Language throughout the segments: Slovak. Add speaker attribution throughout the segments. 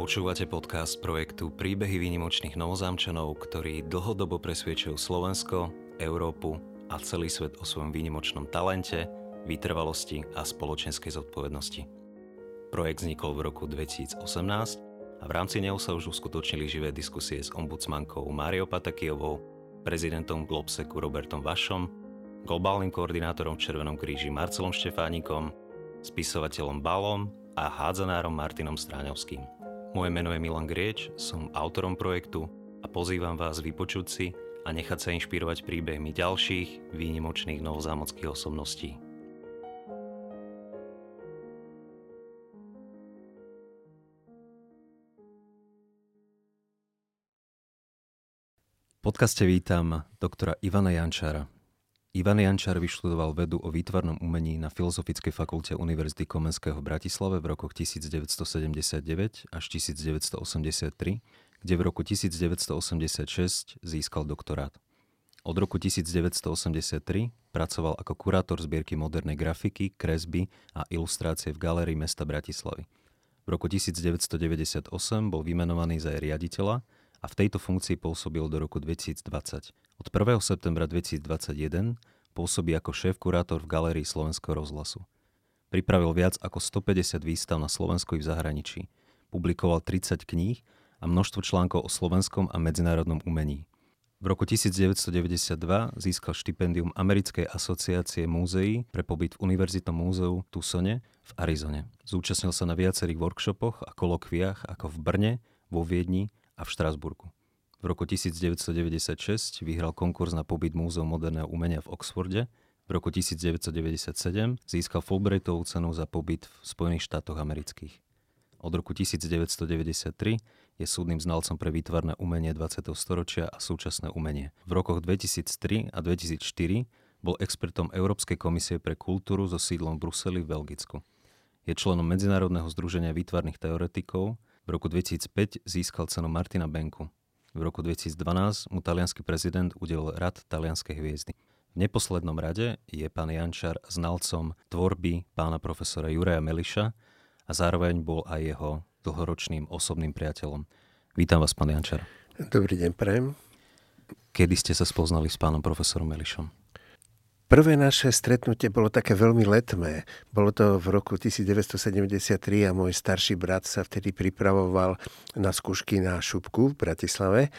Speaker 1: Počúvate podcast projektu Príbehy výnimočných novozámčanov, ktorí dlhodobo presviečajú Slovensko, Európu a celý svet o svojom výnimočnom talente, vytrvalosti a spoločenskej zodpovednosti. Projekt vznikol v roku 2018 a v rámci neho sa už uskutočnili živé diskusie s ombudsmankou Máriou Patakijovou, prezidentom Globseku Robertom Vašom, globálnym koordinátorom v Červenom kríži Marcelom Štefánikom, spisovateľom Balom a hádzanárom Martinom Stráňovským. Moje meno je Milan Grieč, som autorom projektu a pozývam vás vypočuť si a nechať sa inšpirovať príbehmi ďalších výnimočných novozámockých osobností. Podcaste vítam doktora Ivana Jančara, Ivan Jančar vyštudoval vedu o výtvarnom umení na Filozofickej fakulte Univerzity Komenského v Bratislave v rokoch 1979 až 1983, kde v roku 1986 získal doktorát. Od roku 1983 pracoval ako kurátor zbierky modernej grafiky, kresby a ilustrácie v Galérii mesta Bratislavy. V roku 1998 bol vymenovaný za jej riaditeľa a v tejto funkcii pôsobil do roku 2020. Od 1. septembra 2021 pôsobí ako šéf-kurátor v Galérii Slovenského rozhlasu. Pripravil viac ako 150 výstav na Slovensku i v zahraničí. Publikoval 30 kníh a množstvo článkov o slovenskom a medzinárodnom umení. V roku 1992 získal štipendium Americkej asociácie múzeí pre pobyt v Univerzitnom múzeu Tucsone v Arizone. Zúčastnil sa na viacerých workshopoch a kolokviách ako v Brne, vo Viedni a v Štrasburgu. V roku 1996 vyhral konkurs na pobyt Múzeu moderného umenia v Oxforde. V roku 1997 získal Fulbrightovú cenu za pobyt v Spojených štátoch amerických. Od roku 1993 je súdnym znalcom pre výtvarné umenie 20. storočia a súčasné umenie. V rokoch 2003 a 2004 bol expertom Európskej komisie pre kultúru so sídlom v Bruseli v Belgicku. Je členom Medzinárodného združenia výtvarných teoretikov v roku 2005 získal cenu Martina Benku. V roku 2012 mu talianský prezident udelil rad talianskej hviezdy. V neposlednom rade je pán Jančar znalcom tvorby pána profesora Juraja Meliša a zároveň bol aj jeho dlhoročným osobným priateľom. Vítam vás, pán Jančar.
Speaker 2: Dobrý deň, prejem.
Speaker 1: Kedy ste sa spoznali s pánom profesorom Melišom?
Speaker 2: Prvé naše stretnutie bolo také veľmi letmé. Bolo to v roku 1973 a môj starší brat sa vtedy pripravoval na skúšky na šupku v Bratislave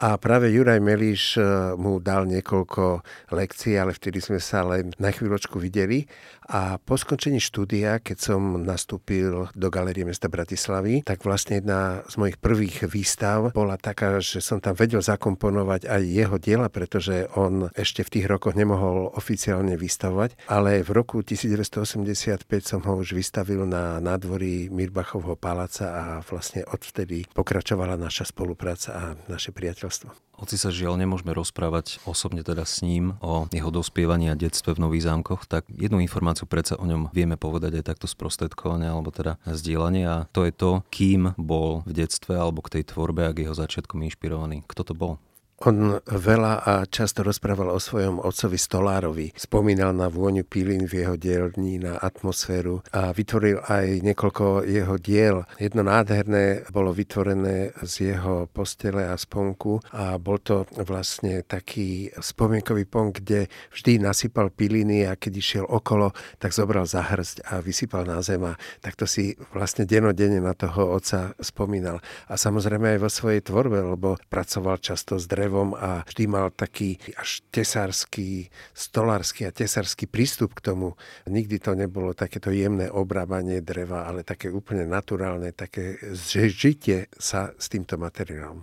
Speaker 2: a práve Juraj Meliš e, mu dal niekoľko lekcií, ale vtedy sme sa len na chvíľočku videli. A po skončení štúdia, keď som nastúpil do Galérie mesta Bratislavy, tak vlastne jedna z mojich prvých výstav bola taká, že som tam vedel zakomponovať aj jeho diela, pretože on ešte v tých rokoch nemohol oficiálne vystavovať, ale v roku 1985 som ho už vystavil na nádvorí Mirbachovho paláca a vlastne odvtedy pokračovala naša spolupráca a naše priateľstvo.
Speaker 1: Hoci sa žiaľ nemôžeme rozprávať osobne teda s ním o jeho dospievaní a detstve v Nových zámkoch, tak jednu informáciu predsa o ňom vieme povedať aj takto sprostredkovane alebo teda zdieľanie a to je to, kým bol v detstve alebo k tej tvorbe a k jeho začiatkom inšpirovaný. Kto to bol?
Speaker 2: On veľa a často rozprával o svojom otcovi Stolárovi. Spomínal na vôňu pilín v jeho dielni, na atmosféru a vytvoril aj niekoľko jeho diel. Jedno nádherné bolo vytvorené z jeho postele a sponku a bol to vlastne taký spomienkový pont, kde vždy nasypal piliny a keď išiel okolo, tak zobral za hrst a vysypal na zem a takto si vlastne denodene na toho otca spomínal. A samozrejme aj vo svojej tvorbe, lebo pracoval často s drevom drevom a vždy mal taký až tesársky, stolársky a tesársky prístup k tomu. Nikdy to nebolo takéto jemné obrábanie dreva, ale také úplne naturálne, také žitie sa s týmto materiálom.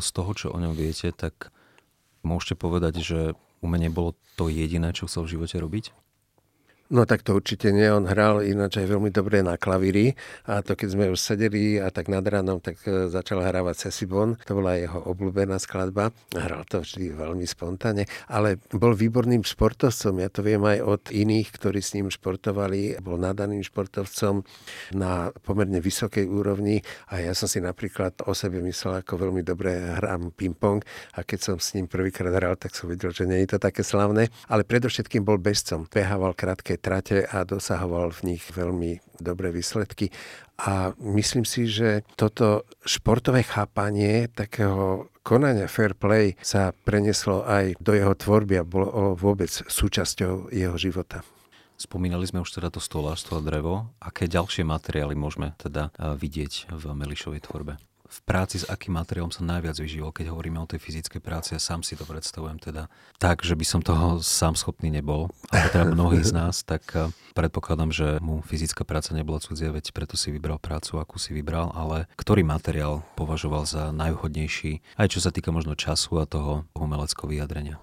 Speaker 1: Z toho, čo o ňom viete, tak môžete povedať, že umenie bolo to jediné, čo chcel v živote robiť?
Speaker 2: No tak to určite nie. On hral ináč aj veľmi dobre na klavíri a to keď sme už sedeli a tak nad ránom, tak e, začal hrávať Cecibon. To bola jeho obľúbená skladba. Hral to vždy veľmi spontánne, ale bol výborným športovcom. Ja to viem aj od iných, ktorí s ním športovali. Bol nadaným športovcom na pomerne vysokej úrovni a ja som si napríklad o sebe myslel, ako veľmi dobre hrám ping-pong a keď som s ním prvýkrát hral, tak som videl, že nie je to také slavné. Ale predovšetkým bol bezcom. Behával krátke trate a dosahoval v nich veľmi dobré výsledky. A myslím si, že toto športové chápanie takého konania fair play sa preneslo aj do jeho tvorby a bolo vôbec súčasťou jeho života.
Speaker 1: Spomínali sme už teda to stolárstvo a drevo. Aké ďalšie materiály môžeme teda vidieť v Melišovej tvorbe? V práci s akým materiálom sa najviac vyžíval, keď hovoríme o tej fyzickej práci. Ja sám si to predstavujem teda tak, že by som toho sám schopný nebol, ale teda mnohí z nás, tak eh, predpokladám, že mu fyzická práca nebola cudzia, veď preto si vybral prácu, akú si vybral, ale ktorý materiál považoval za najvhodnejší, aj čo sa týka možno času a toho umeleckého vyjadrenia?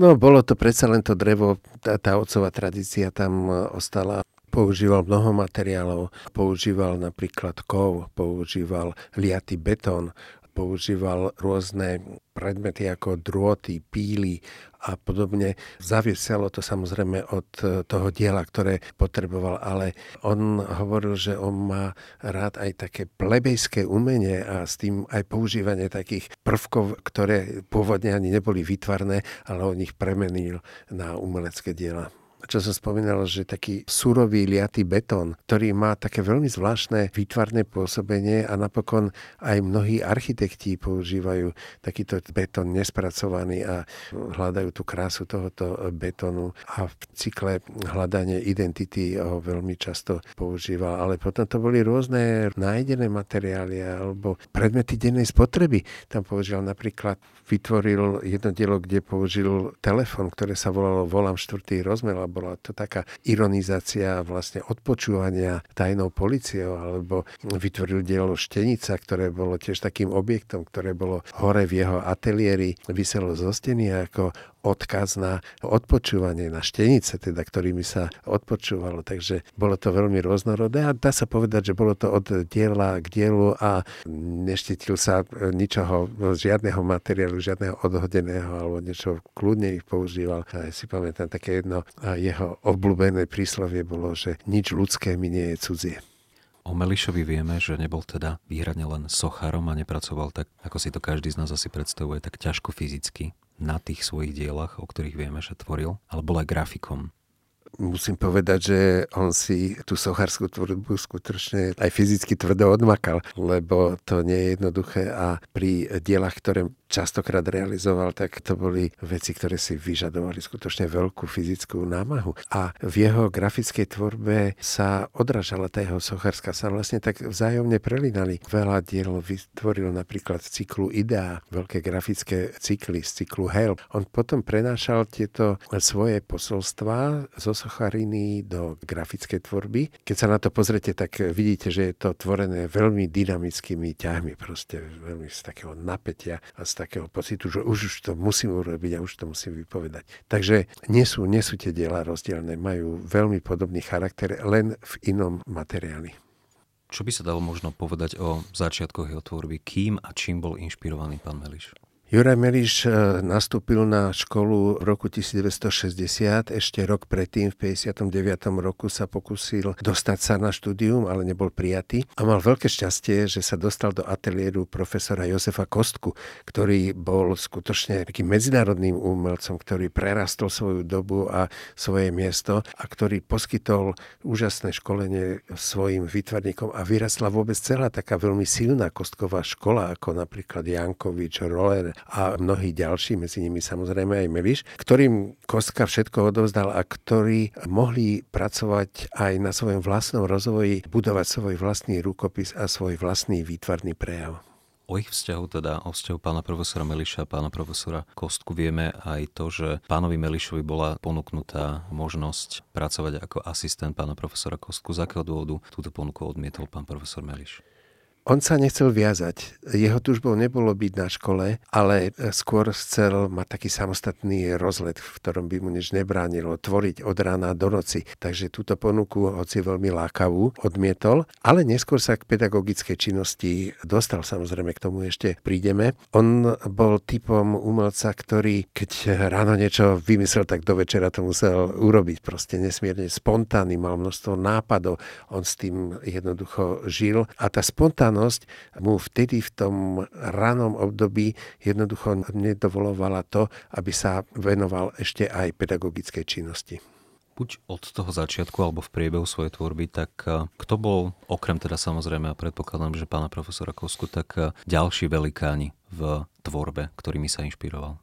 Speaker 2: No, bolo to predsa len to drevo, tá, tá otcová tradícia tam eh, ostala používal mnoho materiálov. Používal napríklad kov, používal liatý betón, používal rôzne predmety ako drôty, píly a podobne. Zaviselo to samozrejme od toho diela, ktoré potreboval, ale on hovoril, že on má rád aj také plebejské umenie a s tým aj používanie takých prvkov, ktoré pôvodne ani neboli vytvarné, ale on ich premenil na umelecké diela čo som spomínal, že taký surový liatý betón, ktorý má také veľmi zvláštne výtvarné pôsobenie a napokon aj mnohí architekti používajú takýto betón nespracovaný a hľadajú tú krásu tohoto betónu a v cykle hľadanie identity ho veľmi často používal. Ale potom to boli rôzne nájdené materiály alebo predmety dennej spotreby. Tam používal napríklad, vytvoril jedno dielo, kde použil telefon, ktoré sa volalo Volám štvrtý rozmer bola to taká ironizácia vlastne odpočúvania tajnou policiou, alebo vytvoril dielo Štenica, ktoré bolo tiež takým objektom, ktoré bolo hore v jeho ateliéri, vyselo zo steny ako odkaz na odpočúvanie, na štenice, teda, ktorými sa odpočúvalo. Takže bolo to veľmi rôznorodé a dá sa povedať, že bolo to od diela k dielu a neštetil sa ničoho, žiadneho materiálu, žiadneho odhodeného alebo niečo kľudne ich používal. A ja si pamätám také jedno jeho obľúbené príslovie bolo, že nič ľudské mi nie je cudzie.
Speaker 1: O Melišovi vieme, že nebol teda výhradne len sochárom a nepracoval tak, ako si to každý z nás asi predstavuje, tak ťažko fyzicky na tých svojich dielach, o ktorých vieme, že tvoril, ale bol aj grafikom.
Speaker 2: Musím povedať, že on si tú sochárskú tvorbu skutočne aj fyzicky tvrdo odmakal, lebo to nie je jednoduché a pri dielach, ktoré častokrát realizoval, tak to boli veci, ktoré si vyžadovali skutočne veľkú fyzickú námahu. A v jeho grafickej tvorbe sa odražala tá jeho sochárska, sa vlastne tak vzájomne prelínali. Veľa diel vytvoril napríklad z cyklu Idea, veľké grafické cykly z cyklu Hell. On potom prenášal tieto svoje posolstva zo sochariny do grafickej tvorby. Keď sa na to pozrete, tak vidíte, že je to tvorené veľmi dynamickými ťahmi, proste veľmi z takého napätia a z takého pocitu, že už, to musím urobiť a už to musím vypovedať. Takže nie sú, nie sú tie diela rozdielne, majú veľmi podobný charakter, len v inom materiáli.
Speaker 1: Čo by sa dalo možno povedať o začiatkoch jeho tvorby? Kým a čím bol inšpirovaný pán Meliš?
Speaker 2: Juraj Meliš e, nastúpil na školu v roku 1960, ešte rok predtým, v 59. roku sa pokusil dostať sa na štúdium, ale nebol prijatý a mal veľké šťastie, že sa dostal do ateliéru profesora Josefa Kostku, ktorý bol skutočne takým medzinárodným umelcom, ktorý prerastol svoju dobu a svoje miesto a ktorý poskytol úžasné školenie svojim výtvarníkom a vyrastla vôbec celá taká veľmi silná kostková škola, ako napríklad Jankovič, Roller, a mnohí ďalší, medzi nimi samozrejme aj Meliš, ktorým Kostka všetko odovzdal a ktorí mohli pracovať aj na svojom vlastnom rozvoji, budovať svoj vlastný rukopis a svoj vlastný výtvarný prejav.
Speaker 1: O ich vzťahu, teda o vzťahu pána profesora Meliša a pána profesora Kostku vieme aj to, že pánovi Melišovi bola ponúknutá možnosť pracovať ako asistent pána profesora Kostku. Z akého dôvodu túto ponuku odmietol pán profesor Meliš?
Speaker 2: On sa nechcel viazať. Jeho tužbou nebolo byť na škole, ale skôr chcel mať taký samostatný rozlet, v ktorom by mu nič nebránilo, tvoriť od rána do noci. Takže túto ponuku, hoci veľmi lákavú, odmietol, ale neskôr sa k pedagogickej činnosti dostal. Samozrejme, k tomu ešte prídeme. On bol typom umelca, ktorý, keď ráno niečo vymyslel, tak do večera to musel urobiť. Proste nesmierne spontánny, mal množstvo nápadov. On s tým jednoducho žil a tá spontánna vzdelanosť mu vtedy v tom ranom období jednoducho nedovolovala to, aby sa venoval ešte aj pedagogickej činnosti.
Speaker 1: buď od toho začiatku alebo v priebehu svojej tvorby, tak eh, kto bol, okrem teda samozrejme, a predpokladám, že pána profesora Kosku, tak eh, ďalší velikáni v tvorbe, ktorými sa inšpiroval?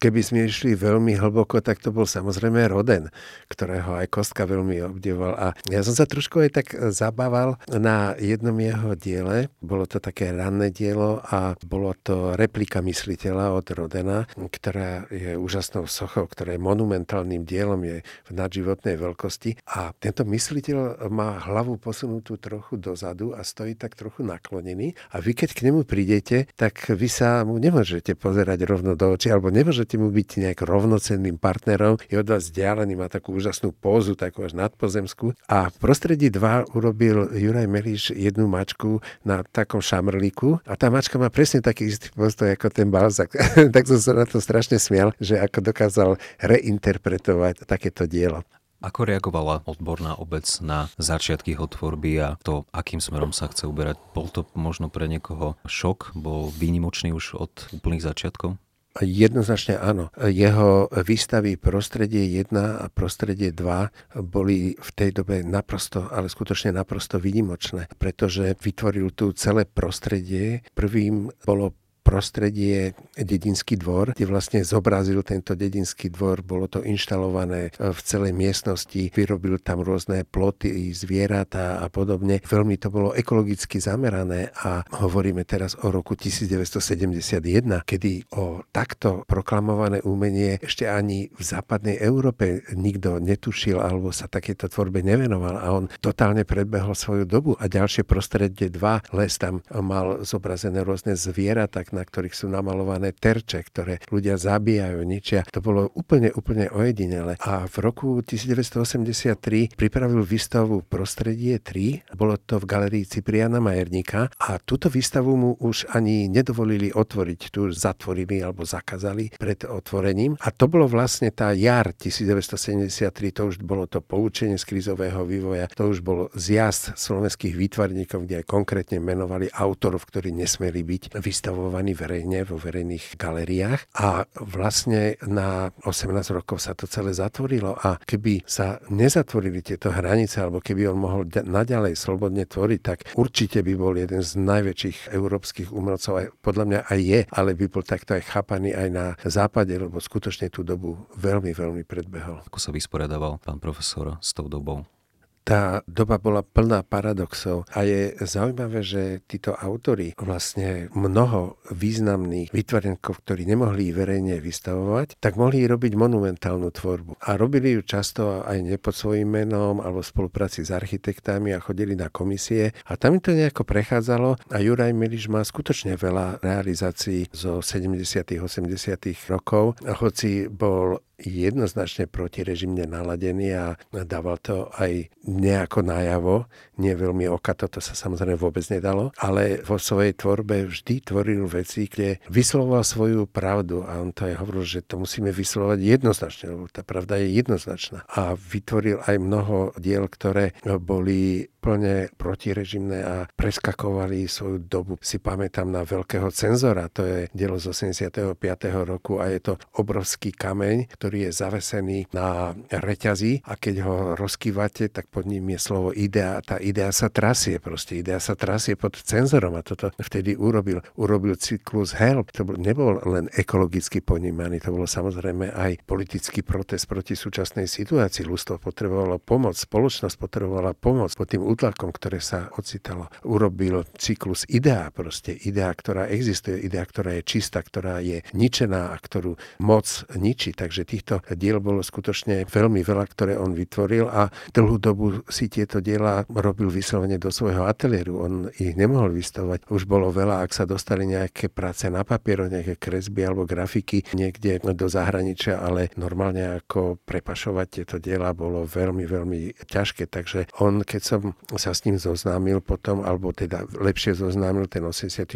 Speaker 2: Keby sme išli veľmi hlboko, tak to bol samozrejme Roden, ktorého aj Kostka veľmi obdivoval. A ja som sa trošku aj tak zabával na jednom jeho diele. Bolo to také ranné dielo a bolo to replika mysliteľa od Rodena, ktorá je úžasnou sochou, ktorá je monumentálnym dielom, je v nadživotnej veľkosti. A tento mysliteľ má hlavu posunutú trochu dozadu a stojí tak trochu naklonený. A vy, keď k nemu prídete, tak vy sa mu nemôžete pozerať rovno do očí, alebo nemôžete chcete mu byť nejak rovnocenným partnerom, je od vás vzdialený, má takú úžasnú pózu, takú až nadpozemskú. A v prostredí 2 urobil Juraj Meliš jednu mačku na takom šamrlíku a tá mačka má presne taký istý postoj ako ten Balzak. tak som sa na to strašne smial, že ako dokázal reinterpretovať takéto dielo.
Speaker 1: Ako reagovala odborná obec na začiatky jeho tvorby a to, akým smerom sa chce uberať? Bol to možno pre niekoho šok? Bol výnimočný už od úplných začiatkov?
Speaker 2: Jednoznačne áno. Jeho výstavy Prostredie 1 a Prostredie 2 boli v tej dobe naprosto, ale skutočne naprosto výnimočné, pretože vytvoril tu celé prostredie. Prvým bolo prostredie Dedinský dvor, kde vlastne zobrazil tento Dedinský dvor, bolo to inštalované v celej miestnosti, vyrobil tam rôzne ploty, zvieratá a podobne. Veľmi to bolo ekologicky zamerané a hovoríme teraz o roku 1971, kedy o takto proklamované umenie ešte ani v západnej Európe nikto netušil alebo sa takéto tvorbe nevenoval a on totálne predbehol svoju dobu. A ďalšie prostredie 2 les tam mal zobrazené rôzne zvieratá, na ktorých sú namalované terče, ktoré ľudia zabíjajú, ničia. To bolo úplne, úplne ojedinele. A v roku 1983 pripravil výstavu Prostredie 3. Bolo to v galerii Cipriana Majerníka a túto výstavu mu už ani nedovolili otvoriť. Tu zatvorili alebo zakázali pred otvorením. A to bolo vlastne tá jar 1973, to už bolo to poučenie z krízového vývoja, to už bol zjazd slovenských výtvarníkov, kde aj konkrétne menovali autorov, ktorí nesmeli byť vystavovaní vystavovaný verejne vo verejných galeriách a vlastne na 18 rokov sa to celé zatvorilo a keby sa nezatvorili tieto hranice alebo keby on mohol naďalej slobodne tvoriť, tak určite by bol jeden z najväčších európskych umelcov, aj podľa mňa aj je, ale by bol takto aj chápaný aj na západe, lebo skutočne tú dobu veľmi, veľmi predbehol.
Speaker 1: Ako sa vysporiadaval pán profesor s tou dobou?
Speaker 2: Tá doba bola plná paradoxov a je zaujímavé, že títo autory vlastne mnoho významných vytvorenkov, ktorí nemohli verejne vystavovať, tak mohli robiť monumentálnu tvorbu. A robili ju často aj ne pod svojím menom alebo v spolupráci s architektami a chodili na komisie a tam im to nejako prechádzalo a Juraj Miliš má skutočne veľa realizácií zo 70 80 rokov, hoci bol jednoznačne protirežimne naladený a dával to aj nejako najavo, nie veľmi okato, to sa samozrejme vôbec nedalo, ale vo svojej tvorbe vždy tvoril veci, kde vyslovoval svoju pravdu a on to aj hovoril, že to musíme vyslovať jednoznačne, lebo tá pravda je jednoznačná. A vytvoril aj mnoho diel, ktoré boli plne protirežimné a preskakovali svoju dobu. Si pamätám na veľkého cenzora, to je dielo z 85. roku a je to obrovský kameň, ktorý je zavesený na reťazi a keď ho rozkývate, tak pod ním je slovo idea. Tá idea sa trasie proste, idea sa trasie pod cenzorom a toto vtedy urobil. Urobil cyklus HELP, to bol, nebol len ekologicky ponímaný, to bolo samozrejme aj politický protest proti súčasnej situácii. Ľudstvo potrebovalo pomoc, spoločnosť potrebovala pomoc pod tým útlakom, ktoré sa ocitalo, urobil cyklus idea, proste idea, ktorá existuje, idea, ktorá je čistá, ktorá je ničená a ktorú moc ničí. Takže týchto diel bolo skutočne veľmi veľa, ktoré on vytvoril a dlhú dobu si tieto diela robil vyslovene do svojho ateliéru. On ich nemohol vystavovať. Už bolo veľa, ak sa dostali nejaké práce na papiero, nejaké kresby alebo grafiky niekde do zahraničia, ale normálne ako prepašovať tieto diela bolo veľmi, veľmi ťažké. Takže on, keď som sa s ním zoznámil potom, alebo teda lepšie zoznámil ten 84.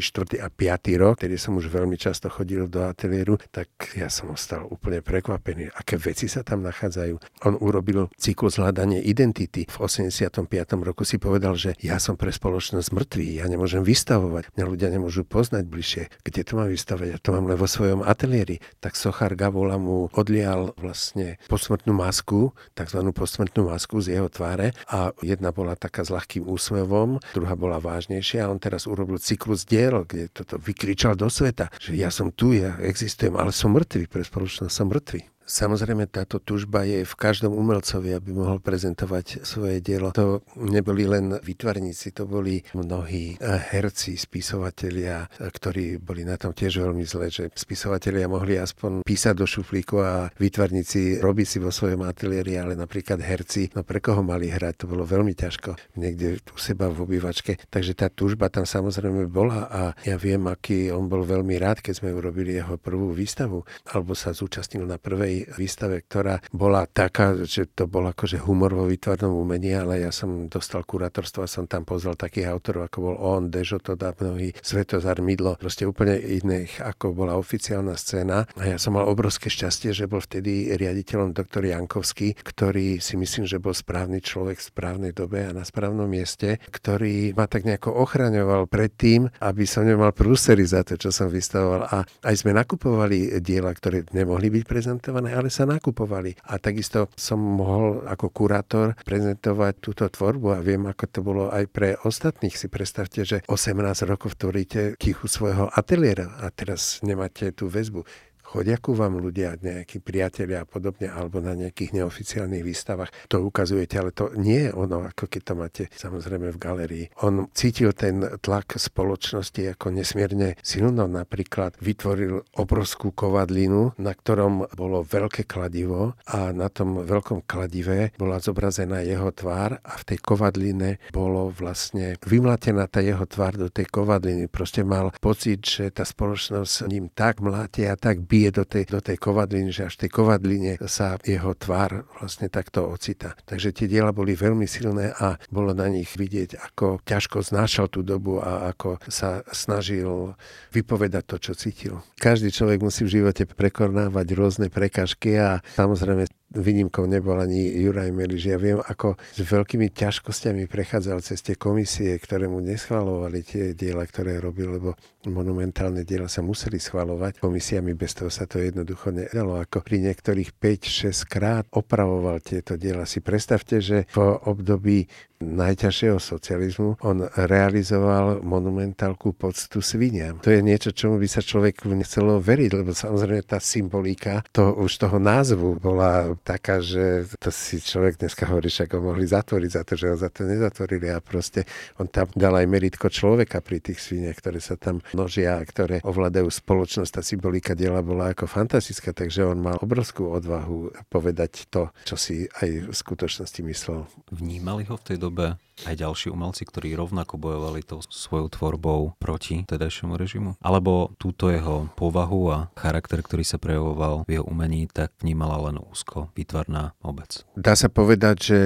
Speaker 2: a 5. rok, kedy som už veľmi často chodil do ateliéru, tak ja som ostal úplne prekvapený, aké veci sa tam nachádzajú. On urobil cyklus hľadanie identity, v 85. roku si povedal, že ja som pre spoločnosť mŕtvý, ja nemôžem vystavovať, mňa ľudia nemôžu poznať bližšie. Kde to mám vystavať? Ja to mám len vo svojom ateliéri. Tak Sochar Gavola mu odlial vlastne posmrtnú masku, tzv. posmrtnú masku z jeho tváre a jedna bola taká s ľahkým úsmevom, druhá bola vážnejšia a on teraz urobil cyklus diel, kde toto vykričal do sveta, že ja som tu, ja existujem, ale som mŕtvý, pre spoločnosť som mŕtvý. Samozrejme, táto tužba je v každom umelcovi, aby mohol prezentovať svoje dielo. To neboli len vytvarníci, to boli mnohí herci, spisovatelia, ktorí boli na tom tiež veľmi zle, že spisovatelia mohli aspoň písať do šuflíku a vytvarníci robiť si vo svojom ateliéri, ale napríklad herci, no pre koho mali hrať, to bolo veľmi ťažko niekde u seba v obývačke. Takže tá tužba tam samozrejme bola a ja viem, aký on bol veľmi rád, keď sme urobili jeho prvú výstavu, alebo sa zúčastnil na prvej výstave, ktorá bola taká, že to bol akože humor vo výtvarnom umení, ale ja som dostal kurátorstvo a som tam pozval takých autorov, ako bol on, Dežo Toda, mnohý Svetozar Midlo, proste úplne iných, ako bola oficiálna scéna. A ja som mal obrovské šťastie, že bol vtedy riaditeľom doktor Jankovský, ktorý si myslím, že bol správny človek v správnej dobe a na správnom mieste, ktorý ma tak nejako ochraňoval pred tým, aby som nemal prúsery za to, čo som vystavoval. A aj sme nakupovali diela, ktoré nemohli byť prezentované prezentované, ale sa nakupovali. A takisto som mohol ako kurátor prezentovať túto tvorbu a viem, ako to bolo aj pre ostatných. Si predstavte, že 18 rokov tvoríte tichu svojho ateliéra a teraz nemáte tú väzbu chodia ku vám ľudia, nejakí priatelia a podobne, alebo na nejakých neoficiálnych výstavách. To ukazujete, ale to nie je ono, ako keď to máte samozrejme v galerii. On cítil ten tlak spoločnosti ako nesmierne silno. Napríklad vytvoril obrovskú kovadlinu, na ktorom bolo veľké kladivo a na tom veľkom kladive bola zobrazená jeho tvár a v tej kovadline bolo vlastne vymlatená tá jeho tvár do tej kovadliny. Proste mal pocit, že tá spoločnosť ním tak mláte a tak bije do tej, do tej kovadliny, že až v tej kovadline sa jeho tvár vlastne takto ocita. Takže tie diela boli veľmi silné a bolo na nich vidieť, ako ťažko znášal tú dobu a ako sa snažil vypovedať to, čo cítil. Každý človek musí v živote prekonávať rôzne prekažky a samozrejme výnimkou nebol ani Juraj Meliš. Ja viem, ako s veľkými ťažkosťami prechádzal cez tie komisie, ktoré mu neschvalovali tie diela, ktoré robil, lebo monumentálne diela sa museli schvalovať komisiami, bez toho sa to jednoducho nedalo. Ako pri niektorých 5-6 krát opravoval tieto diela. Si predstavte, že v období najťažšieho socializmu on realizoval monumentálku poctu sviniam. To je niečo, čomu by sa človeku nechcelo veriť, lebo samozrejme tá symbolika to, už toho názvu bola taká, že to si človek dneska hovorí, že ho mohli zatvoriť za to, že ho za to nezatvorili a proste on tam dal aj meritko človeka pri tých sviniach, ktoré sa tam množia, ktoré ovládajú spoločnosť. Tá symbolika diela bola ako fantastická, takže on mal obrovskú odvahu povedať to, čo si aj v skutočnosti myslel.
Speaker 1: Vnímali ho v tej dobe aj ďalší umelci, ktorí rovnako bojovali tou svojou tvorbou proti tedajšiemu režimu? Alebo túto jeho povahu a charakter, ktorý sa prejavoval v jeho umení, tak vnímala len úzko výtvarná obec?
Speaker 2: Dá sa povedať, že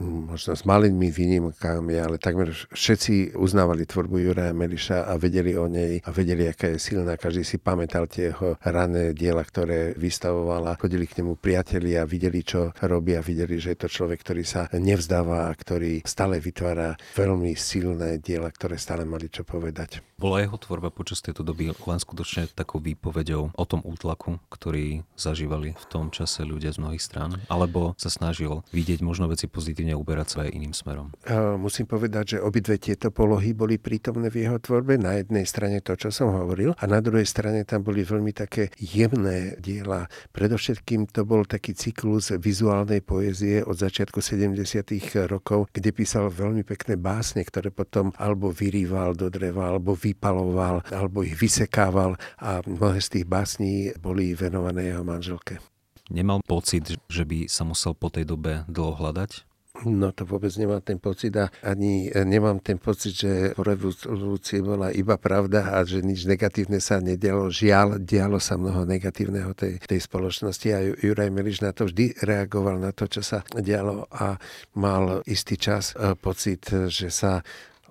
Speaker 2: možno s malými výnimkami, ale takmer všetci uznávali tvorbu Juraja Meliša a vedeli o nej a vedeli, aká je silná. Každý si pamätal tie jeho rané diela, ktoré vystavovala. Chodili k nemu priatelia, videli, čo robí a videli, že je to človek, ktorý sa nevzdáva a ktorý stále vytvára veľmi silné diela, ktoré stále mali čo povedať.
Speaker 1: Bola jeho tvorba počas tejto doby len skutočne takou výpovedou o tom útlaku, ktorý zažívali v tom čase ľudia z mnohých strán? Alebo sa snažil vidieť možno veci pozitívne negatívne uberať sa aj iným smerom.
Speaker 2: Musím povedať, že obidve tieto polohy boli prítomné v jeho tvorbe. Na jednej strane to, čo som hovoril, a na druhej strane tam boli veľmi také jemné diela. Predovšetkým to bol taký cyklus vizuálnej poézie od začiatku 70. rokov, kde písal veľmi pekné básne, ktoré potom alebo vyrýval do dreva, alebo vypaloval, alebo ich vysekával a mnohé z tých básní boli venované jeho manželke.
Speaker 1: Nemal pocit, že by sa musel po tej dobe dlho hľadať?
Speaker 2: No to vôbec nemám ten pocit a ani nemám ten pocit, že po revolúcii bola iba pravda a že nič negatívne sa nedialo. Žiaľ, dialo sa mnoho negatívneho tej, tej spoločnosti a Juraj Meliš na to vždy reagoval na to, čo sa dialo a mal istý čas e, pocit, že sa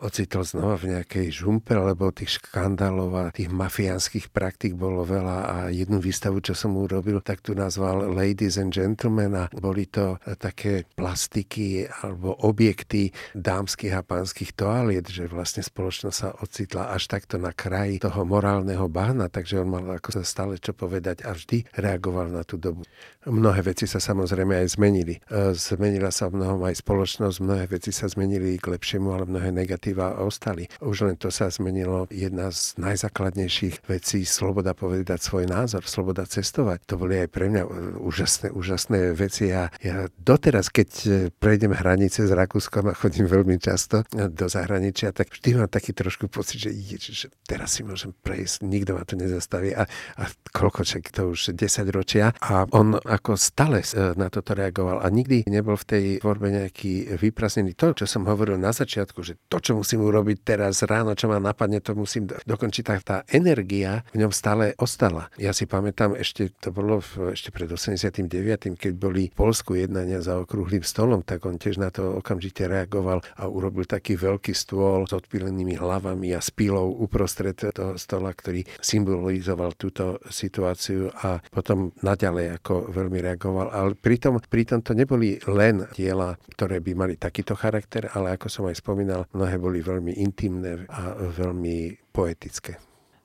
Speaker 2: ocitol znova v nejakej žumpe, lebo tých škandálov a tých mafiánskych praktik bolo veľa a jednu výstavu, čo som urobil, tak tu nazval Ladies and Gentlemen a boli to také plastiky alebo objekty dámskych a pánskych toaliet, že vlastne spoločnosť sa ocitla až takto na kraji toho morálneho bahna, takže on mal ako stále čo povedať a vždy reagoval na tú dobu. Mnohé veci sa samozrejme aj zmenili. E, zmenila sa v mnohom aj spoločnosť, mnohé veci sa zmenili k lepšiemu, ale mnohé negatíva ostali. Už len to sa zmenilo. Jedna z najzákladnejších vecí, sloboda povedať svoj názor, sloboda cestovať. To boli aj pre mňa úžasné, úžasné veci. A ja doteraz, keď prejdem hranice s Rakúskom a chodím veľmi často do zahraničia, tak vždy mám taký trošku pocit, že, že teraz si môžem prejsť, nikto ma tu nezastaví. A, a koľko čak, to už 10 ročia. A on ako stále e, na toto reagoval a nikdy nebol v tej tvorbe nejaký vypraznený. To, čo som hovoril na začiatku, že to, čo musím urobiť teraz ráno, čo ma napadne, to musím dokončiť, tak tá energia v ňom stále ostala. Ja si pamätám, ešte to bolo v, ešte pred 89., keď boli v Polsku jednania za okrúhlým stolom, tak on tiež na to okamžite reagoval a urobil taký veľký stôl s odpilenými hlavami a s pílou uprostred toho stola, ktorý symbolizoval túto situáciu a potom naďalej ako veľmi reagoval. Ale pritom, pritom to neboli len diela, ktoré by mali takýto charakter, ale ako som aj spomínal, mnohé boli veľmi intimné a veľmi poetické.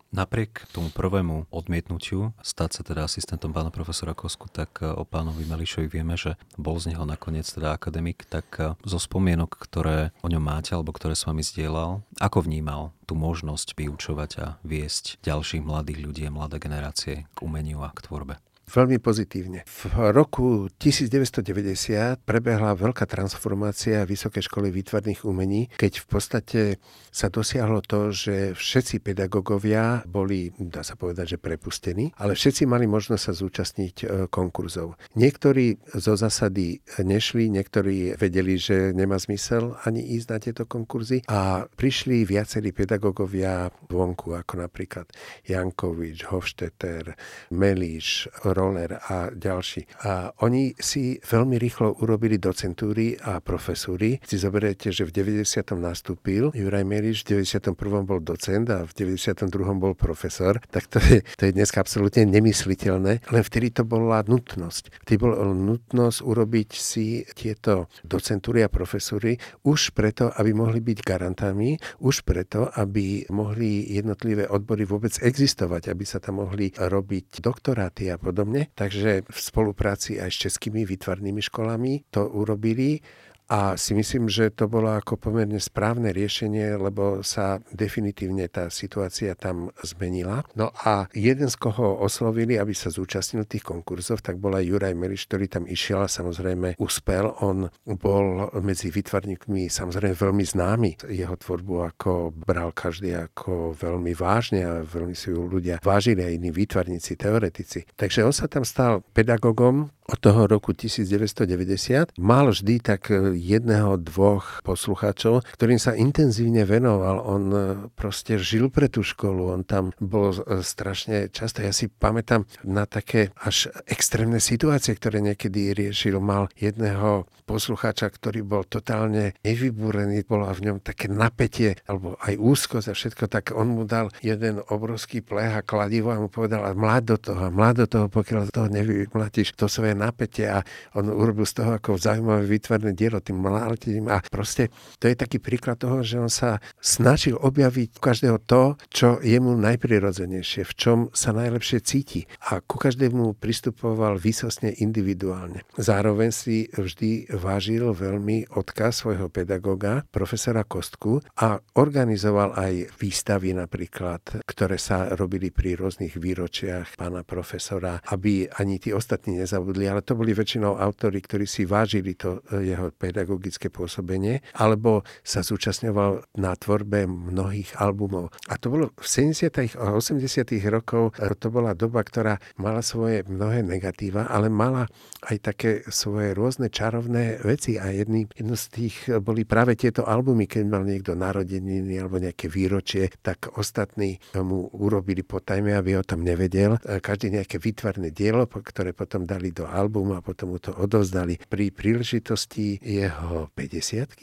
Speaker 1: Napriek tomu prvému odmietnutiu stať sa teda asistentom pána profesora Kosku, tak e, o pánovi Melišovi vieme, že bol z neho nakoniec teda akademik, tak e, zo spomienok, ktoré o ňom máte alebo ktoré s vami zdieľal, ako vnímal tú možnosť vyučovať a viesť ďalších mladých ľudí a mladé generácie k umeniu a k tvorbe?
Speaker 2: Veľmi pozitívne. V roku 1990 prebehla veľká transformácia Vysokej školy výtvarných umení, keď v podstate sa dosiahlo to, že všetci pedagógovia boli, dá sa povedať, že prepustení, ale všetci mali možnosť sa zúčastniť e, konkurzov. Niektorí zo zasady nešli, niektorí vedeli, že nemá zmysel ani ísť na tieto konkurzy a prišli viacerí pedagógovia vonku, ako napríklad Jankovič, Hofstetter, Melíš, Roller a ďalší. A oni si veľmi rýchlo urobili docentúry a profesúry. Si zoberiete, že v 90. nastúpil Juraj Meriš, v 91. bol docent a v 92. bol profesor, tak to je, to je dnes absolútne nemysliteľné. Len vtedy to bola nutnosť. Vtedy bola nutnosť urobiť si tieto docentúry a profesúry už preto, aby mohli byť garantami, už preto, aby mohli jednotlivé odbory vôbec existovať, aby sa tam mohli robiť doktoráty a podobne podobne. Takže v spolupráci aj s českými výtvarnými školami to urobili a si myslím, že to bolo ako pomerne správne riešenie, lebo sa definitívne tá situácia tam zmenila. No a jeden z koho oslovili, aby sa zúčastnil tých konkurzov, tak bol aj Juraj Meliš, ktorý tam išiel a samozrejme uspel. On bol medzi výtvarníkmi samozrejme veľmi známy. Jeho tvorbu ako bral každý ako veľmi vážne a veľmi si ju ľudia vážili aj iní výtvarníci, teoretici. Takže on sa tam stal pedagogom od toho roku 1990 mal vždy tak jedného, dvoch poslucháčov, ktorým sa intenzívne venoval. On e, proste žil pre tú školu, on tam bol e, strašne často. Ja si pamätám na také až extrémne situácie, ktoré niekedy riešil. Mal jedného poslucháča, ktorý bol totálne nevybúrený, bolo v ňom také napätie, alebo aj úzkosť a všetko, tak on mu dal jeden obrovský plech a kladivo a mu povedal, a mláď do toho, mláď do toho, pokiaľ toho nevymlatíš, to svoje napätie a on urobil z toho ako zaujímavé výtvarné dielo tým mlátením a proste to je taký príklad toho, že on sa snažil objaviť každého to, čo je mu najprirodzenejšie, v čom sa najlepšie cíti a ku každému pristupoval výsostne individuálne. Zároveň si vždy vážil veľmi odkaz svojho pedagóga, profesora Kostku a organizoval aj výstavy napríklad, ktoré sa robili pri rôznych výročiach pána profesora, aby ani tí ostatní nezabudli ale to boli väčšinou autory, ktorí si vážili to e, jeho pedagogické pôsobenie, alebo sa zúčastňoval na tvorbe mnohých albumov. A to bolo v 70. a 80. rokov, to bola doba, ktorá mala svoje mnohé negatíva, ale mala aj také svoje rôzne čarovné veci a jedný, jedno z tých boli práve tieto albumy, keď mal niekto narodeniny alebo nejaké výročie, tak ostatní mu urobili potajme, aby o tom nevedel. Každý nejaké výtvarné dielo, ktoré potom dali do albumu a potom mu to odovzdali. Pri príležitosti jeho jeho 50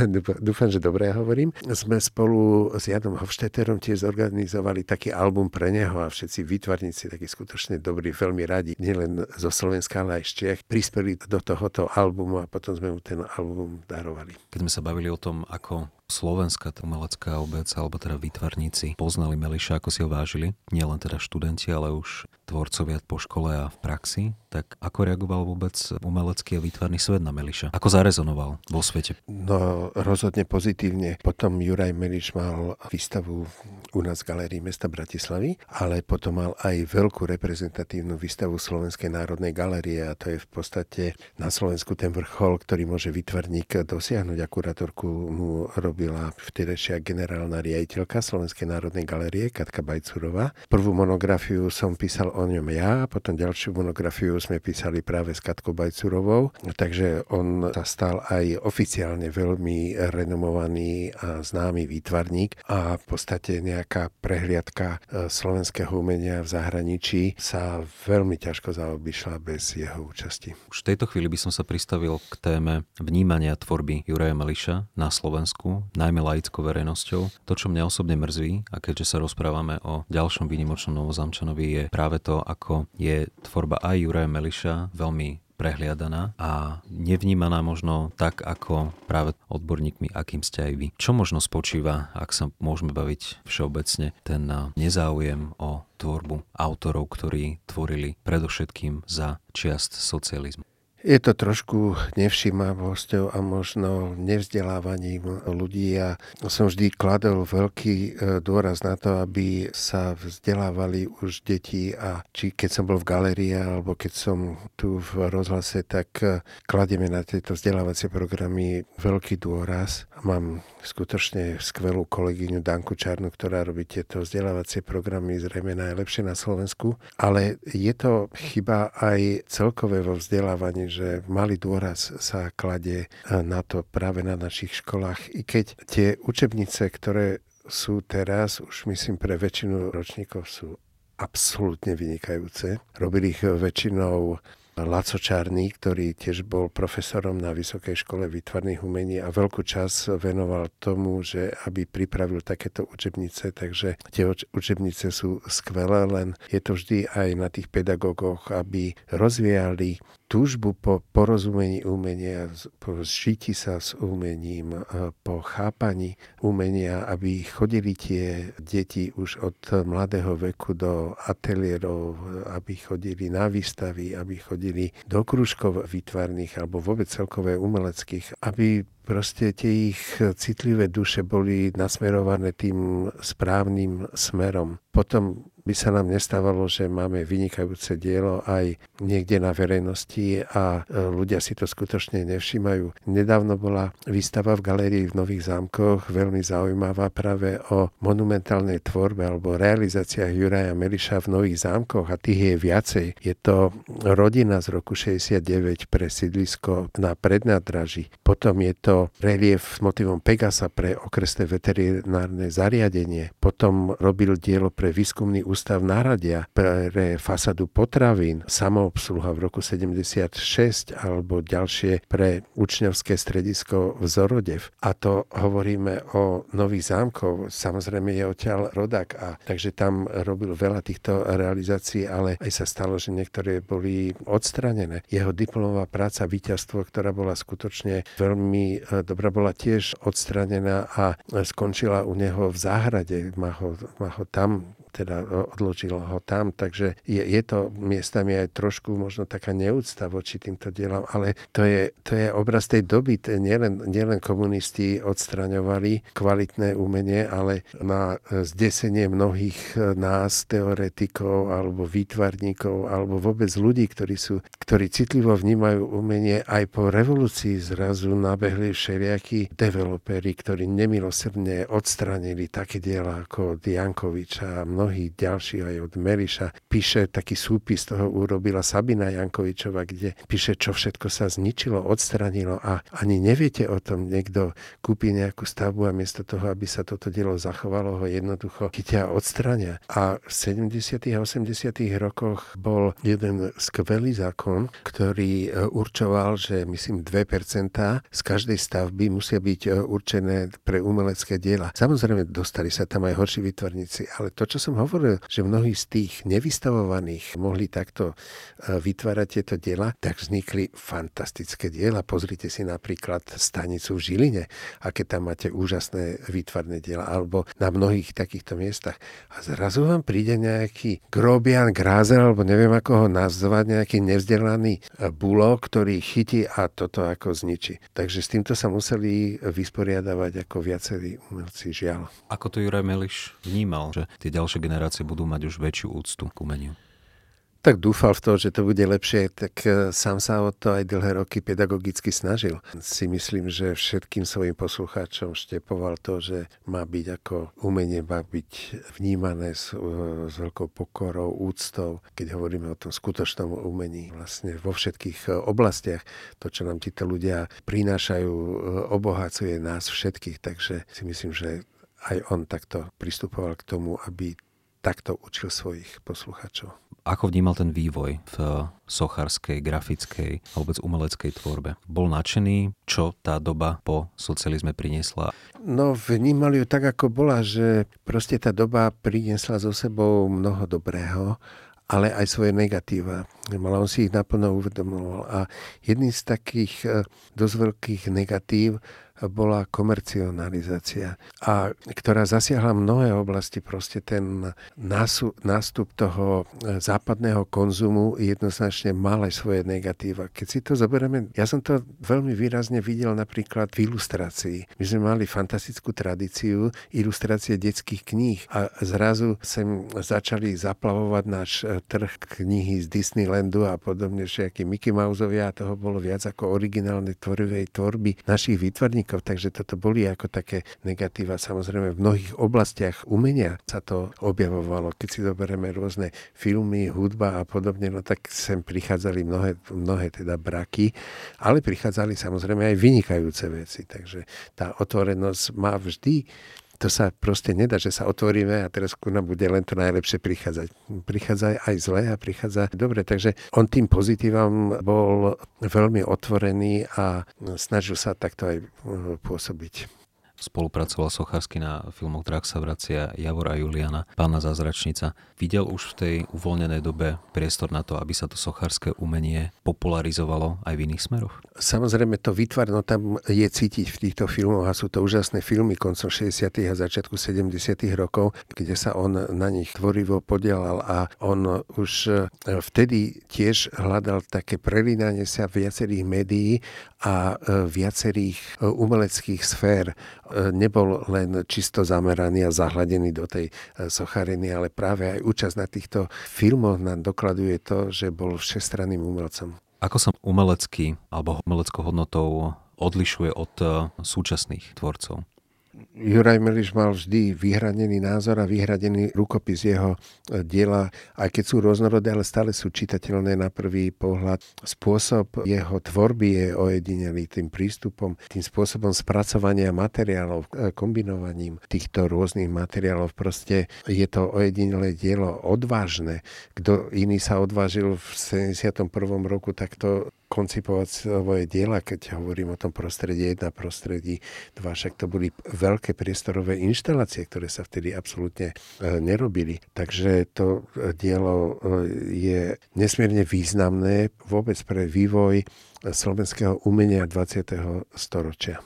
Speaker 2: Dúfam, že dobre hovorím. Sme spolu s Jadom Hofšteterom tiež zorganizovali taký album pre neho a všetci výtvarníci, takí skutočne dobrí, veľmi radi, nielen zo Slovenska, ale aj z Čech, prispeli do tohoto albumu a potom sme mu ten album darovali.
Speaker 1: Keď sme sa bavili o tom, ako slovenská umelecká obec, alebo teda výtvarníci poznali Meliša, ako si ho vážili, nielen teda študenti, ale už tvorcovia po škole a v praxi, tak ako reagoval vôbec umelecký a výtvarný svet na Meliša? Ako zarezonoval vo svete?
Speaker 2: No rozhodne pozitívne. Potom Juraj Meliš mal výstavu u nás v Galérii mesta Bratislavy, ale potom mal aj veľkú reprezentatívnu výstavu Slovenskej národnej galérie a to je v podstate na Slovensku ten vrchol, ktorý môže výtvarník dosiahnuť. Akurátorku mu robila vtedajšia generálna riaditeľka Slovenskej národnej galérie Katka Bajcurová. Prvú monografiu som písal o ňom ja, potom ďalšiu monografiu sme písali práve s Katkou Bajcurovou, takže on sa stal aj oficiálne veľmi renomovaný a známy výtvarník a v podstate nejaká prehliadka e, slovenského umenia v zahraničí sa veľmi ťažko zaobišla bez jeho účasti.
Speaker 1: Už v tejto chvíli by som sa pristavil k téme vnímania tvorby Juraja Meliša na Slovensku, najmä laickou verejnosťou. To, čo mňa osobne mrzí, a keďže sa rozprávame o ďalšom výnimočnom Novozamčanovi, je práve to, ako je tvorba aj Juraja Meliša veľmi prehliadaná a nevnímaná možno tak, ako práve odborníkmi, akým ste aj vy. Čo možno spočíva, ak sa môžeme baviť všeobecne, ten nezáujem o tvorbu autorov, ktorí tvorili predovšetkým za čiast socializmu?
Speaker 2: Je to trošku nevšimavosťou a možno nevzdelávaním ľudí a som vždy kladol veľký e, dôraz na to, aby sa vzdelávali už deti a či keď som bol v galerii alebo keď som tu v rozhlase, tak e, kladieme na tieto vzdelávacie programy veľký dôraz. Mám skutočne skvelú kolegyňu Danku Čarnu, ktorá robí tieto vzdelávacie programy zrejme najlepšie na Slovensku, ale je to chyba aj celkové vo vzdelávaní, že malý dôraz sa kladie na to práve na našich školách, i keď tie učebnice, ktoré sú teraz, už myslím pre väčšinu ročníkov sú absolútne vynikajúce. Robili ich väčšinou Laco Čarný, ktorý tiež bol profesorom na Vysokej škole výtvarných umení a veľkú čas venoval tomu, že aby pripravil takéto učebnice, takže tie učebnice sú skvelé, len je to vždy aj na tých pedagógoch, aby rozvíjali túžbu po porozumení umenia, po zžiti sa s umením, po chápaní umenia, aby chodili tie deti už od mladého veku do ateliérov, aby chodili na výstavy, aby chodili do kružkov výtvarných alebo vôbec celkové umeleckých, aby proste tie ich citlivé duše boli nasmerované tým správnym smerom. Potom by sa nám nestávalo, že máme vynikajúce dielo aj niekde na verejnosti a e, ľudia si to skutočne nevšímajú. Nedávno bola výstava v galérii v Nových zámkoch, veľmi zaujímavá práve o monumentálnej tvorbe alebo realizáciách Juraja Meliša v Nových zámkoch a tých je viacej. Je to rodina z roku 69 pre sídlisko na prednádraži. Potom je to relief s motivom Pegasa pre okresné veterinárne zariadenie. Potom robil dielo pre výskumný ústav náradia pre fasadu potravín, samoobsluha v roku 76 alebo ďalšie pre učňovské stredisko v Zorodev. A to hovoríme o Nových zámkov. Samozrejme je odtiaľ rodak a takže tam robil veľa týchto realizácií, ale aj sa stalo, že niektoré boli odstranené. Jeho diplomová práca, víťazstvo, ktorá bola skutočne veľmi e, dobrá, bola tiež odstranená a skončila u neho v záhrade. Má ho, má ho tam teda odložil ho tam, takže je, je to miestami aj trošku možno taká neúcta voči týmto dielom, ale to je, to je obraz tej doby, nielen, nielen komunisti odstraňovali kvalitné umenie, ale na zdesenie mnohých nás, teoretikov alebo výtvarníkov, alebo vôbec ľudí, ktorí, sú, ktorí citlivo vnímajú umenie, aj po revolúcii zrazu nabehli všelijakí developeri, ktorí nemilosrdne odstranili také diela ako Diankoviča a mnohých ďalších, aj od Meliša. Píše taký súpis, toho urobila Sabina Jankovičova, kde píše, čo všetko sa zničilo, odstranilo a ani neviete o tom. Niekto kúpi nejakú stavbu a miesto toho, aby sa toto dielo zachovalo, ho jednoducho chytia a odstrania. A v 70. a 80. rokoch bol jeden skvelý zákon, ktorý e, určoval, že myslím 2% z každej stavby musia byť e, určené pre umelecké diela. Samozrejme, dostali sa tam aj horší vytvorníci, ale to, čo som hovoril, že mnohí z tých nevystavovaných mohli takto e, vytvárať tieto diela, tak vznikli fantastické diela. Pozrite si napríklad stanicu v Žiline, aké tam máte úžasné výtvarné diela, alebo na mnohých takýchto miestach. A zrazu vám príde nejaký grobian, grázer, alebo neviem ako ho nazvať, nejaký nevzdelaný e, bulok, ktorý chytí a toto ako zničí. Takže s týmto sa museli vysporiadavať ako viacerí umelci žiaľ.
Speaker 1: Ako to Juraj Meliš vnímal, že tie ďalšie generácie budú mať už väčšiu úctu k umeniu?
Speaker 2: tak dúfal v to, že to bude lepšie, tak e, sám sa o to aj dlhé roky pedagogicky snažil. Si myslím, že všetkým svojim poslucháčom štepoval to, že má byť ako umenie, má byť vnímané s, e, s veľkou pokorou, úctou, keď hovoríme o tom skutočnom umení. Vlastne vo všetkých e, oblastiach to, čo nám títo ľudia prinášajú, obohacuje nás všetkých, takže si myslím, že aj on takto pristupoval k tomu, aby takto učil svojich poslucháčov.
Speaker 1: Ako vnímal ten vývoj v sochárskej, grafickej a vôbec umeleckej tvorbe? Bol nadšený, čo tá doba po socializme priniesla?
Speaker 2: No, vnímal ju tak, ako bola, že proste tá doba priniesla so sebou mnoho dobrého ale aj svoje negatíva. Ale on si ich naplno uvedomoval. A jedným z takých eh, dosť veľkých negatív bola komercionalizácia, a ktorá zasiahla mnohé oblasti. Proste ten nástup toho e, západného konzumu jednoznačne mal aj svoje negatíva. Keď si to zoberieme, ja som to veľmi výrazne videl napríklad v ilustrácii. My sme mali fantastickú tradíciu ilustrácie detských kníh a zrazu sem začali zaplavovať náš e, trh knihy z Disneylandu a podobne, všetky Mickey Mouseovia a toho bolo viac ako originálnej tvorivej tvorby našich výtvarníkov odborníkov, takže toto boli ako také negatíva. Samozrejme v mnohých oblastiach umenia sa to objavovalo. Keď si zoberieme rôzne filmy, hudba a podobne, no tak sem prichádzali mnohé, mnohé teda braky, ale prichádzali samozrejme aj vynikajúce veci. Takže tá otvorenosť má vždy to sa proste nedá, že sa otvoríme a teraz ku nám bude len to najlepšie prichádzať. Prichádza aj zle a prichádza dobre. Takže on tým pozitívom bol veľmi otvorený a snažil sa takto aj pôsobiť
Speaker 1: spolupracoval Sochársky na filmoch Drak sa vracia, Javor a Juliana, Pána zázračnica. Videl už v tej uvoľnenej dobe priestor na to, aby sa to sochárske umenie popularizovalo aj v iných smeroch?
Speaker 2: Samozrejme to vytvarno tam je cítiť v týchto filmoch a sú to úžasné filmy koncom 60. a začiatku 70. rokov, kde sa on na nich tvorivo podielal a on už e, vtedy tiež hľadal také prelínanie sa viacerých médií a e, viacerých e, umeleckých sfér nebol len čisto zameraný a zahladený do tej e, sochariny, ale práve aj účasť na týchto filmoch nám dokladuje to, že bol všestranným umelcom.
Speaker 1: Ako sa umelecký alebo umeleckou hodnotou odlišuje od e, súčasných tvorcov?
Speaker 2: Juraj Meliš mal vždy vyhranený názor a vyhradený rukopis jeho e, diela, aj keď sú rôznorodé, ale stále sú čitateľné na prvý pohľad. Spôsob jeho tvorby je ojedinelý tým prístupom, tým spôsobom spracovania materiálov, e, kombinovaním týchto rôznych materiálov. Proste je to ojedinelé dielo odvážne. Kto iný sa odvážil v 71. roku takto koncipovať svoje diela, keď hovorím o tom prostredí 1, prostredí 2, však to boli veľké priestorové inštalácie, ktoré sa vtedy absolútne e, nerobili. Takže to e, dielo e, je nesmierne významné vôbec pre vývoj slovenského umenia 20. storočia.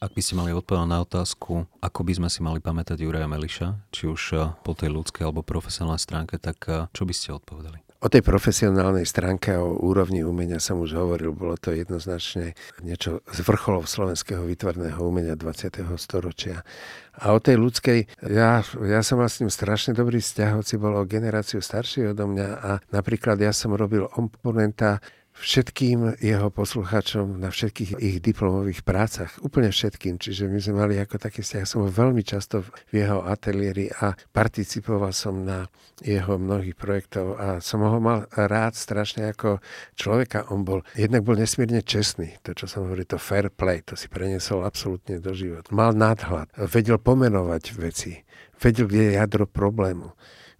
Speaker 1: Ak by ste mali odpovedať na otázku, ako by sme si mali pamätať Juraja Meliša, či už po tej ľudskej alebo profesionálnej stránke, tak čo by ste odpovedali?
Speaker 2: O tej profesionálnej stránke o úrovni umenia som už hovoril, bolo to jednoznačne niečo z vrcholov slovenského výtvarného umenia 20. storočia. A o tej ľudskej, ja, ja som mal s ním strašne dobrý vzťah, hoci bol o generáciu starší odo mňa a napríklad ja som robil oponenta všetkým jeho poslucháčom na všetkých ich diplomových prácach. Úplne všetkým. Čiže my sme mali ako taký vzťah. Som veľmi často v jeho ateliéri a participoval som na jeho mnohých projektov a som ho mal rád strašne ako človeka. On bol, jednak bol nesmierne čestný. To, čo som hovoril, to fair play, to si preniesol absolútne do života. Mal nadhľad, vedel pomenovať veci, vedel, kde je jadro problému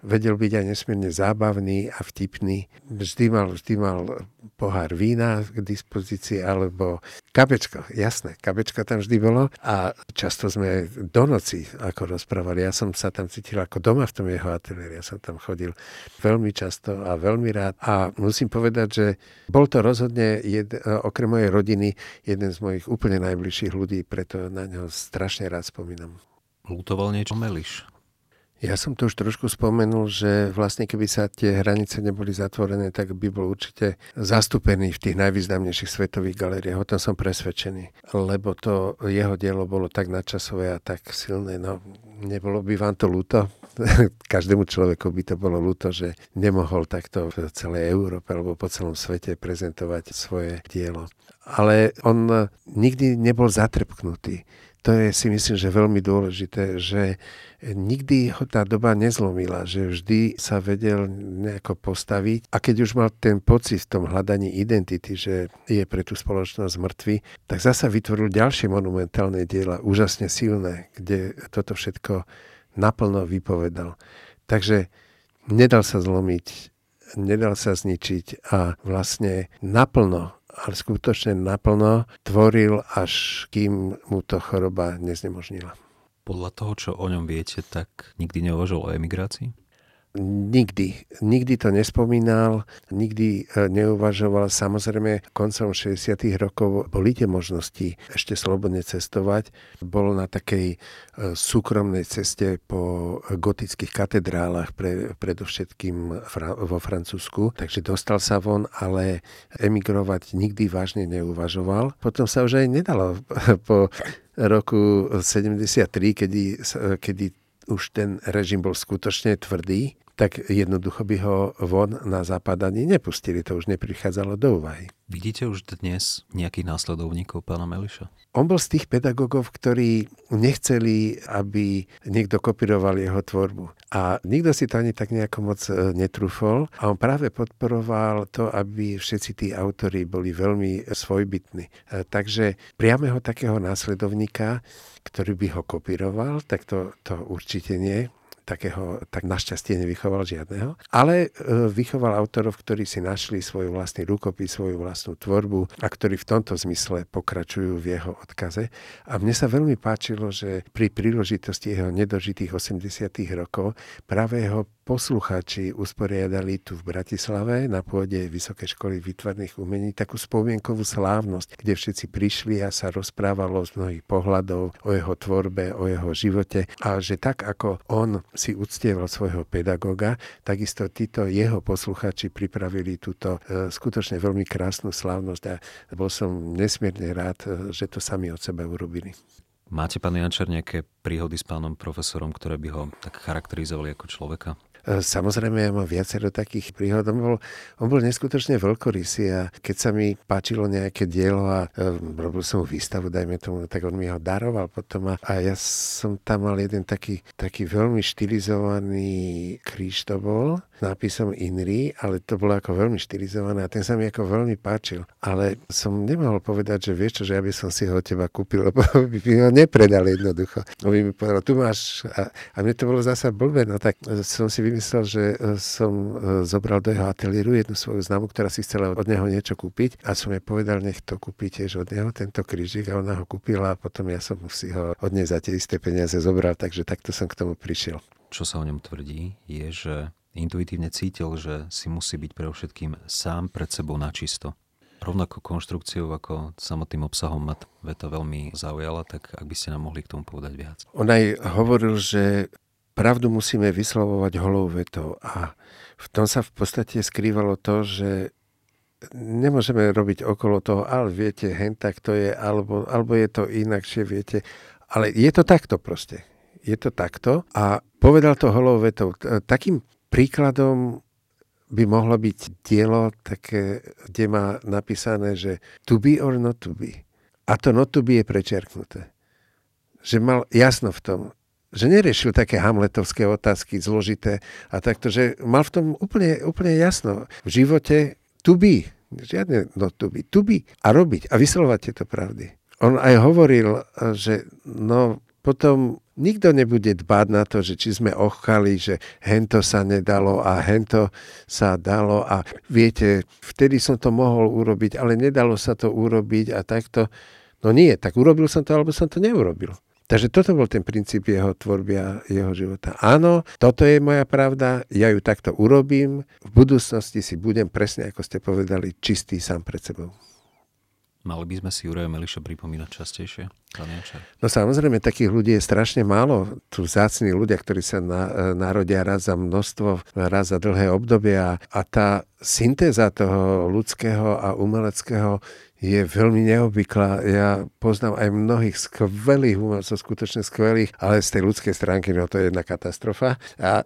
Speaker 2: vedel byť aj nesmierne zábavný a vtipný. Vždy mal, vždy mal pohár vína k dispozícii, alebo kabečko, jasné, kabečko tam vždy bolo a často sme do noci ako rozprávali. Ja som sa tam cítil ako doma v tom jeho ateliéri. Ja som tam chodil veľmi často a veľmi rád a musím povedať, že bol to rozhodne jed, okrem mojej rodiny jeden z mojich úplne najbližších ľudí, preto na neho strašne rád spomínam.
Speaker 1: Lutoval niečo Meliš?
Speaker 2: Ja som to už trošku spomenul, že vlastne keby sa tie hranice neboli zatvorené, tak by bol určite zastúpený v tých najvýznamnejších svetových galériách. O tom som presvedčený. Lebo to jeho dielo bolo tak nadčasové a tak silné. No, nebolo by vám to ľúto? Každému človeku by to bolo ľúto, že nemohol takto v celej Európe alebo po celom svete prezentovať svoje dielo. Ale on nikdy nebol zatrpknutý to je si myslím, že veľmi dôležité, že nikdy ho tá doba nezlomila, že vždy sa vedel nejako postaviť a keď už mal ten pocit v tom hľadaní identity, že je pre tú spoločnosť mŕtvy, tak zasa vytvoril ďalšie monumentálne diela, úžasne silné, kde toto všetko naplno vypovedal. Takže nedal sa zlomiť, nedal sa zničiť a vlastne naplno ale skutočne naplno tvoril, až kým mu to choroba neznemožnila.
Speaker 1: Podľa toho, čo o ňom viete, tak nikdy neuvažoval o emigrácii?
Speaker 2: Nikdy. Nikdy to nespomínal, nikdy e, neuvažoval. Samozrejme, koncom 60. rokov boli tie možnosti ešte slobodne cestovať. Bol na takej e, súkromnej ceste po gotických katedrálach, pre, predovšetkým vo Francúzsku. Takže dostal sa von, ale emigrovať nikdy vážne neuvažoval. Potom sa už aj nedalo po roku 73, kedy, kedy už ten režim bol skutočne tvrdý, tak jednoducho by ho von na západ ani nepustili. To už neprichádzalo do úvahy.
Speaker 1: Vidíte už dnes nejakých následovníkov pána Meliša?
Speaker 2: On bol z tých pedagógov, ktorí nechceli, aby niekto kopíroval jeho tvorbu. A nikto si to ani tak nejako moc e, netrúfol. A on práve podporoval to, aby všetci tí autori boli veľmi svojbytní. E, takže priameho takého následovníka, ktorý by ho kopíroval, tak to, to určite nie takého, tak našťastie nevychoval žiadneho, ale e, vychoval autorov, ktorí si našli svoj vlastný rukopis, svoju vlastnú tvorbu a ktorí v tomto zmysle pokračujú v jeho odkaze. A mne sa veľmi páčilo, že pri príležitosti jeho nedožitých 80. rokov práve jeho poslucháči usporiadali tu v Bratislave na pôde Vysokej školy výtvarných umení takú spomienkovú slávnosť, kde všetci prišli a sa rozprávalo z mnohých pohľadov o jeho tvorbe, o jeho živote a že tak ako on si uctieval svojho pedagoga, takisto títo jeho poslucháči pripravili túto e, skutočne veľmi krásnu slávnosť a bol som nesmierne rád, e, že to sami od seba urobili.
Speaker 1: Máte, pán Jančer, nejaké príhody s pánom profesorom, ktoré by ho tak charakterizovali ako človeka?
Speaker 2: E, samozrejme, ja mám viacero takých príhod. On bol, on bol neskutočne veľkorysý a keď sa mi páčilo nejaké dielo a e, robil som výstavu, dajme tomu, tak on mi ho daroval potom a, a ja som tam mal jeden taký, taký veľmi štilizovaný kríž to bol nápisom Inri, ale to bolo ako veľmi štilizované a ten sa mi ako veľmi páčil. Ale som nemohol povedať, že vieš čo, že ja by som si ho od teba kúpil, lebo by mi ho nepredal jednoducho. On by mi povedal, tu máš. A, a mne to bolo zasa blbé, no tak som si vymyslel, že e, som e, zobral do jeho ateliéru jednu svoju známu, ktorá si chcela od neho niečo kúpiť a som jej povedal, nech to kúpi tiež od neho, tento krížik a ona ho kúpila a potom ja som si ho od nej za tie isté peniaze zobral, takže takto som k tomu prišiel.
Speaker 1: Čo sa o ňom tvrdí, je, že intuitívne cítil, že si musí byť pre všetkým sám pred sebou načisto. Rovnako konštrukciou ako samotným obsahom ma veta veľmi zaujala, tak ak by ste nám mohli k tomu povedať viac.
Speaker 2: On aj hovoril, že pravdu musíme vyslovovať holou vetou a v tom sa v podstate skrývalo to, že nemôžeme robiť okolo toho, ale viete, hen tak to je, alebo, alebo je to inakšie, viete. Ale je to takto proste. Je to takto a povedal to holou vetou. Takým príkladom by mohlo byť dielo také, kde má napísané, že to be or not to be. A to not to be je prečerknuté. Že mal jasno v tom, že neriešil také hamletovské otázky zložité a takto, že mal v tom úplne, úplne jasno. V živote to be, žiadne not to be, to be a robiť a vyslovať tieto pravdy. On aj hovoril, že no potom nikto nebude dbať na to, že či sme ochkali, že hento sa nedalo a hento sa dalo a viete, vtedy som to mohol urobiť, ale nedalo sa to urobiť a takto. No nie, tak urobil som to, alebo som to neurobil. Takže toto bol ten princíp jeho tvorby a jeho života. Áno, toto je moja pravda, ja ju takto urobím, v budúcnosti si budem presne, ako ste povedali, čistý sám pred sebou.
Speaker 1: Mali by sme si Juraja Meliša pripomínať častejšie?
Speaker 2: No samozrejme, takých ľudí je strašne málo. Tu vzácni ľudia, ktorí sa na, narodia raz za množstvo, raz za dlhé obdobie a, a tá syntéza toho ľudského a umeleckého je veľmi neobvyklá. Ja poznám aj mnohých skvelých umelcov, skutočne skvelých, ale z tej ľudskej stránky, no to je jedna katastrofa. A,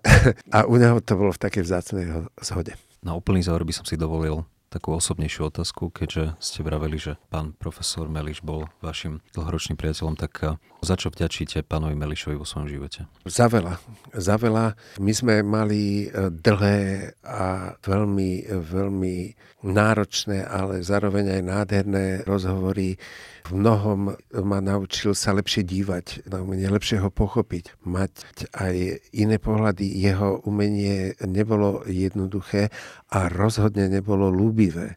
Speaker 2: a u neho to bolo v takej vzácnej zhode.
Speaker 1: Na úplný záver by som si dovolil takú osobnejšiu otázku, keďže ste vraveli, že pán profesor Meliš bol vašim dlhoročným priateľom, tak za čo vďačíte pánovi Melišovi vo svojom živote?
Speaker 2: Za veľa. Za veľa. My sme mali eh, dlhé a veľmi, veľmi náročné, ale zároveň aj nádherné rozhovory v mnohom ma naučil sa lepšie dívať na umenie, lepšie ho pochopiť, mať aj iné pohľady. Jeho umenie nebolo jednoduché a rozhodne nebolo lúbivé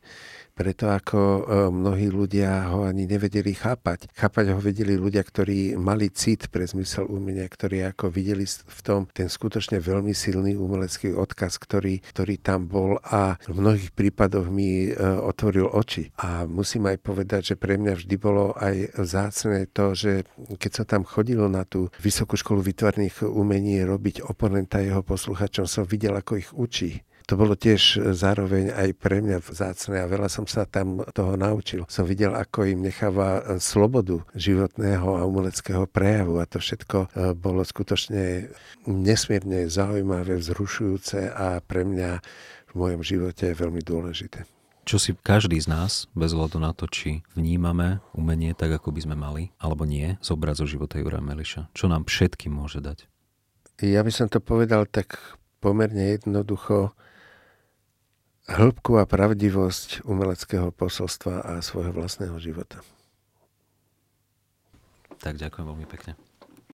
Speaker 2: preto ako e, mnohí ľudia ho ani nevedeli chápať. Chápať ho vedeli ľudia, ktorí mali cit pre zmysel umenia, ktorí ako videli v tom ten skutočne veľmi silný umelecký odkaz, ktorý, ktorý tam bol a v mnohých prípadoch mi e, otvoril oči. A musím aj povedať, že pre mňa vždy bolo aj zácne to, že keď sa tam chodilo na tú Vysokú školu výtvarných umení robiť oponenta jeho posluchačom, som videl, ako ich učí to bolo tiež zároveň aj pre mňa vzácne a veľa som sa tam toho naučil. Som videl, ako im necháva slobodu životného a umeleckého prejavu a to všetko e, bolo skutočne nesmierne zaujímavé, vzrušujúce a pre mňa v mojom živote veľmi dôležité
Speaker 1: čo si každý z nás, bez hľadu na to, či vnímame umenie tak, ako by sme mali, alebo nie, zobrať zo života Jura Meliša. Čo nám všetkým môže dať?
Speaker 2: Ja by som to povedal tak pomerne jednoducho hĺbku a pravdivosť umeleckého posolstva a svojho vlastného života.
Speaker 1: Tak ďakujem veľmi pekne.